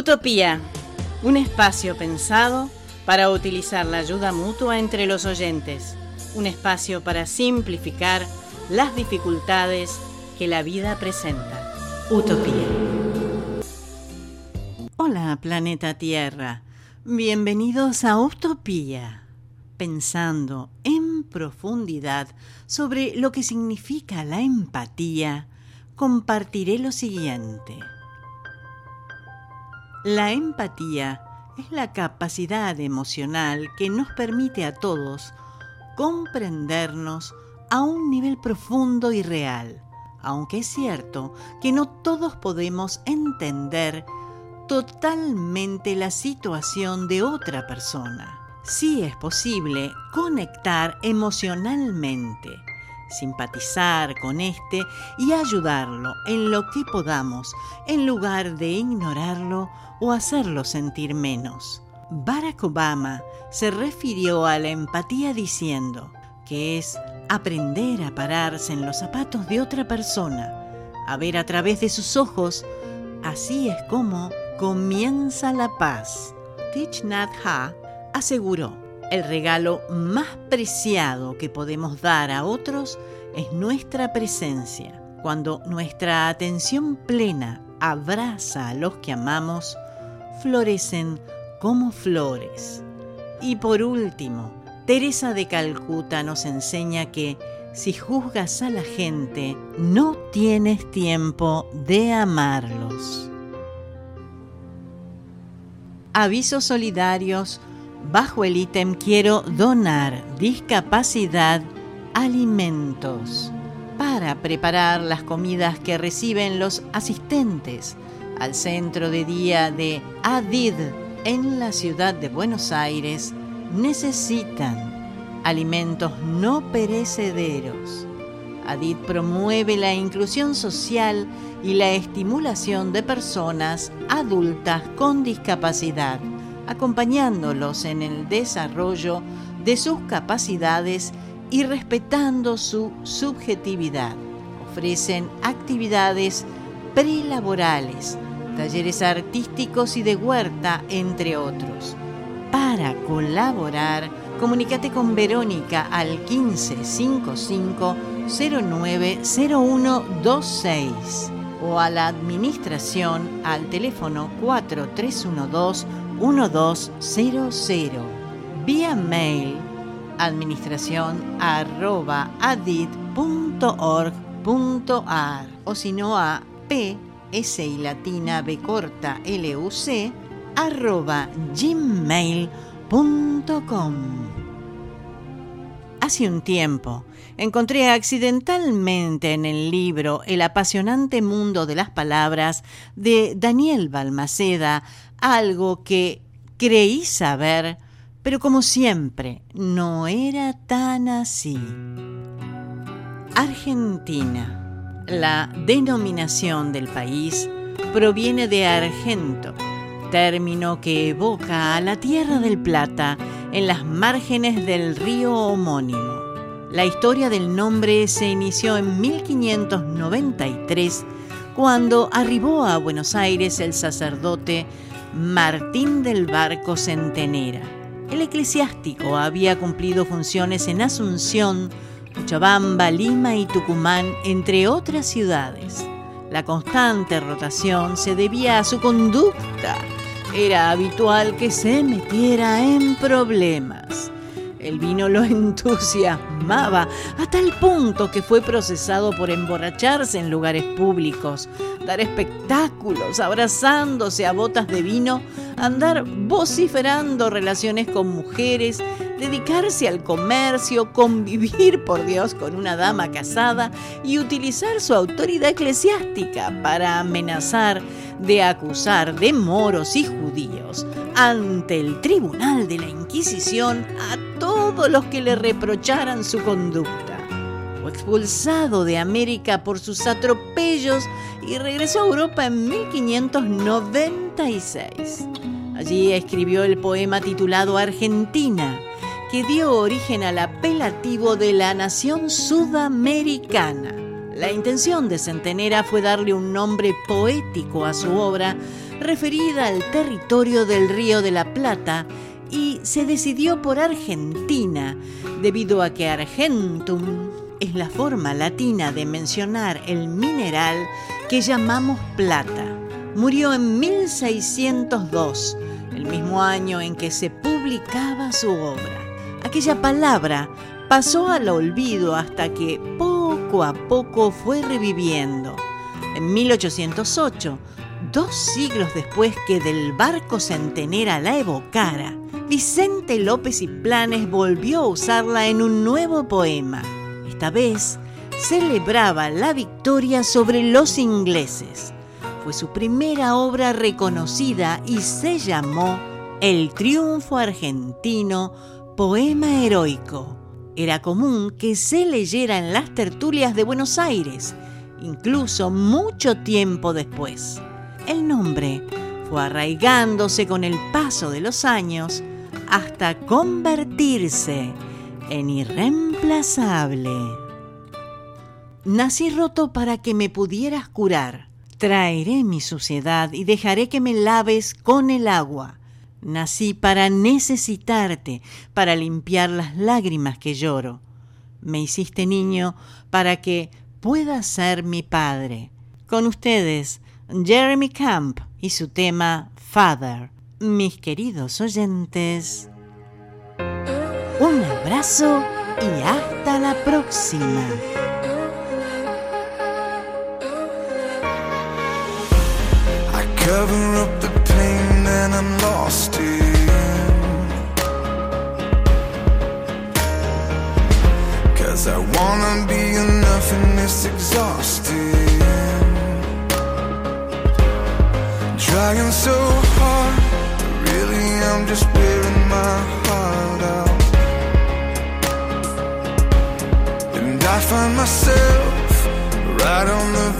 Utopía, un espacio pensado para utilizar la ayuda mutua entre los oyentes, un espacio para simplificar las dificultades que la vida presenta. Utopía. Hola, planeta Tierra. Bienvenidos a Utopía, pensando en profundidad sobre lo que significa la empatía, compartiré lo siguiente. La empatía es la capacidad emocional que nos permite a todos comprendernos a un nivel profundo y real, aunque es cierto que no todos podemos entender totalmente la situación de otra persona. Sí es posible conectar emocionalmente simpatizar con éste y ayudarlo en lo que podamos, en lugar de ignorarlo o hacerlo sentir menos. Barack Obama se refirió a la empatía diciendo que es aprender a pararse en los zapatos de otra persona, a ver a través de sus ojos. Así es como comienza la paz. Thich Nhat aseguró el regalo más preciado que podemos dar a otros es nuestra presencia. Cuando nuestra atención plena abraza a los que amamos, florecen como flores. Y por último, Teresa de Calcuta nos enseña que si juzgas a la gente, no tienes tiempo de amarlos. Avisos solidarios bajo el ítem quiero donar discapacidad alimentos para preparar las comidas que reciben los asistentes al centro de día de ADID en la ciudad de Buenos Aires necesitan alimentos no perecederos. ADID promueve la inclusión social y la estimulación de personas adultas con discapacidad acompañándolos en el desarrollo de sus capacidades y respetando su subjetividad. Ofrecen actividades prelaborales, talleres artísticos y de huerta, entre otros. Para colaborar, comunícate con Verónica al 1555 090126 o a la administración al teléfono 4312 1200. Vía mail administración arroba adit.org.ar o si no a p s y latina b corta l u c arroba gmail.com Hace un tiempo encontré accidentalmente en el libro El apasionante mundo de las palabras de Daniel Balmaceda algo que creí saber, pero como siempre, no era tan así. Argentina. La denominación del país proviene de Argento, término que evoca a la Tierra del Plata en las márgenes del río homónimo. La historia del nombre se inició en 1593, cuando arribó a Buenos Aires el sacerdote Martín del Barco Centenera. El eclesiástico había cumplido funciones en Asunción, Cochabamba, Lima y Tucumán, entre otras ciudades. La constante rotación se debía a su conducta. Era habitual que se metiera en problemas. El vino lo entusiasmaba a tal punto que fue procesado por emborracharse en lugares públicos, dar espectáculos, abrazándose a botas de vino, andar vociferando relaciones con mujeres, dedicarse al comercio, convivir, por Dios, con una dama casada y utilizar su autoridad eclesiástica para amenazar de acusar de moros y judíos ante el tribunal de la Inquisición a todos los que le reprocharan su conducta. Fue expulsado de América por sus atropellos y regresó a Europa en 1596. Allí escribió el poema titulado Argentina, que dio origen al apelativo de la nación sudamericana. La intención de Centenera fue darle un nombre poético a su obra referida al territorio del Río de la Plata y se decidió por Argentina debido a que Argentum es la forma latina de mencionar el mineral que llamamos plata. Murió en 1602, el mismo año en que se publicaba su obra. Aquella palabra pasó al olvido hasta que poco a poco fue reviviendo. En 1808, dos siglos después que del barco centenera la evocara, Vicente López y Planes volvió a usarla en un nuevo poema. Esta vez celebraba la victoria sobre los ingleses. Fue su primera obra reconocida y se llamó El triunfo argentino, poema heroico. Era común que se leyera en las tertulias de Buenos Aires, incluso mucho tiempo después. El nombre fue arraigándose con el paso de los años hasta convertirse en irreemplazable. Nací roto para que me pudieras curar. Traeré mi suciedad y dejaré que me laves con el agua. Nací para necesitarte, para limpiar las lágrimas que lloro. Me hiciste niño para que pueda ser mi padre. Con ustedes, Jeremy Camp y su tema Father mis queridos oyentes, un abrazo y hasta la próxima. I cover up the pain and I'm lost in. Cause I wanna be enough and it's exhausting. Trying so hard Really, I'm just wearing my heart out. And I find myself right on the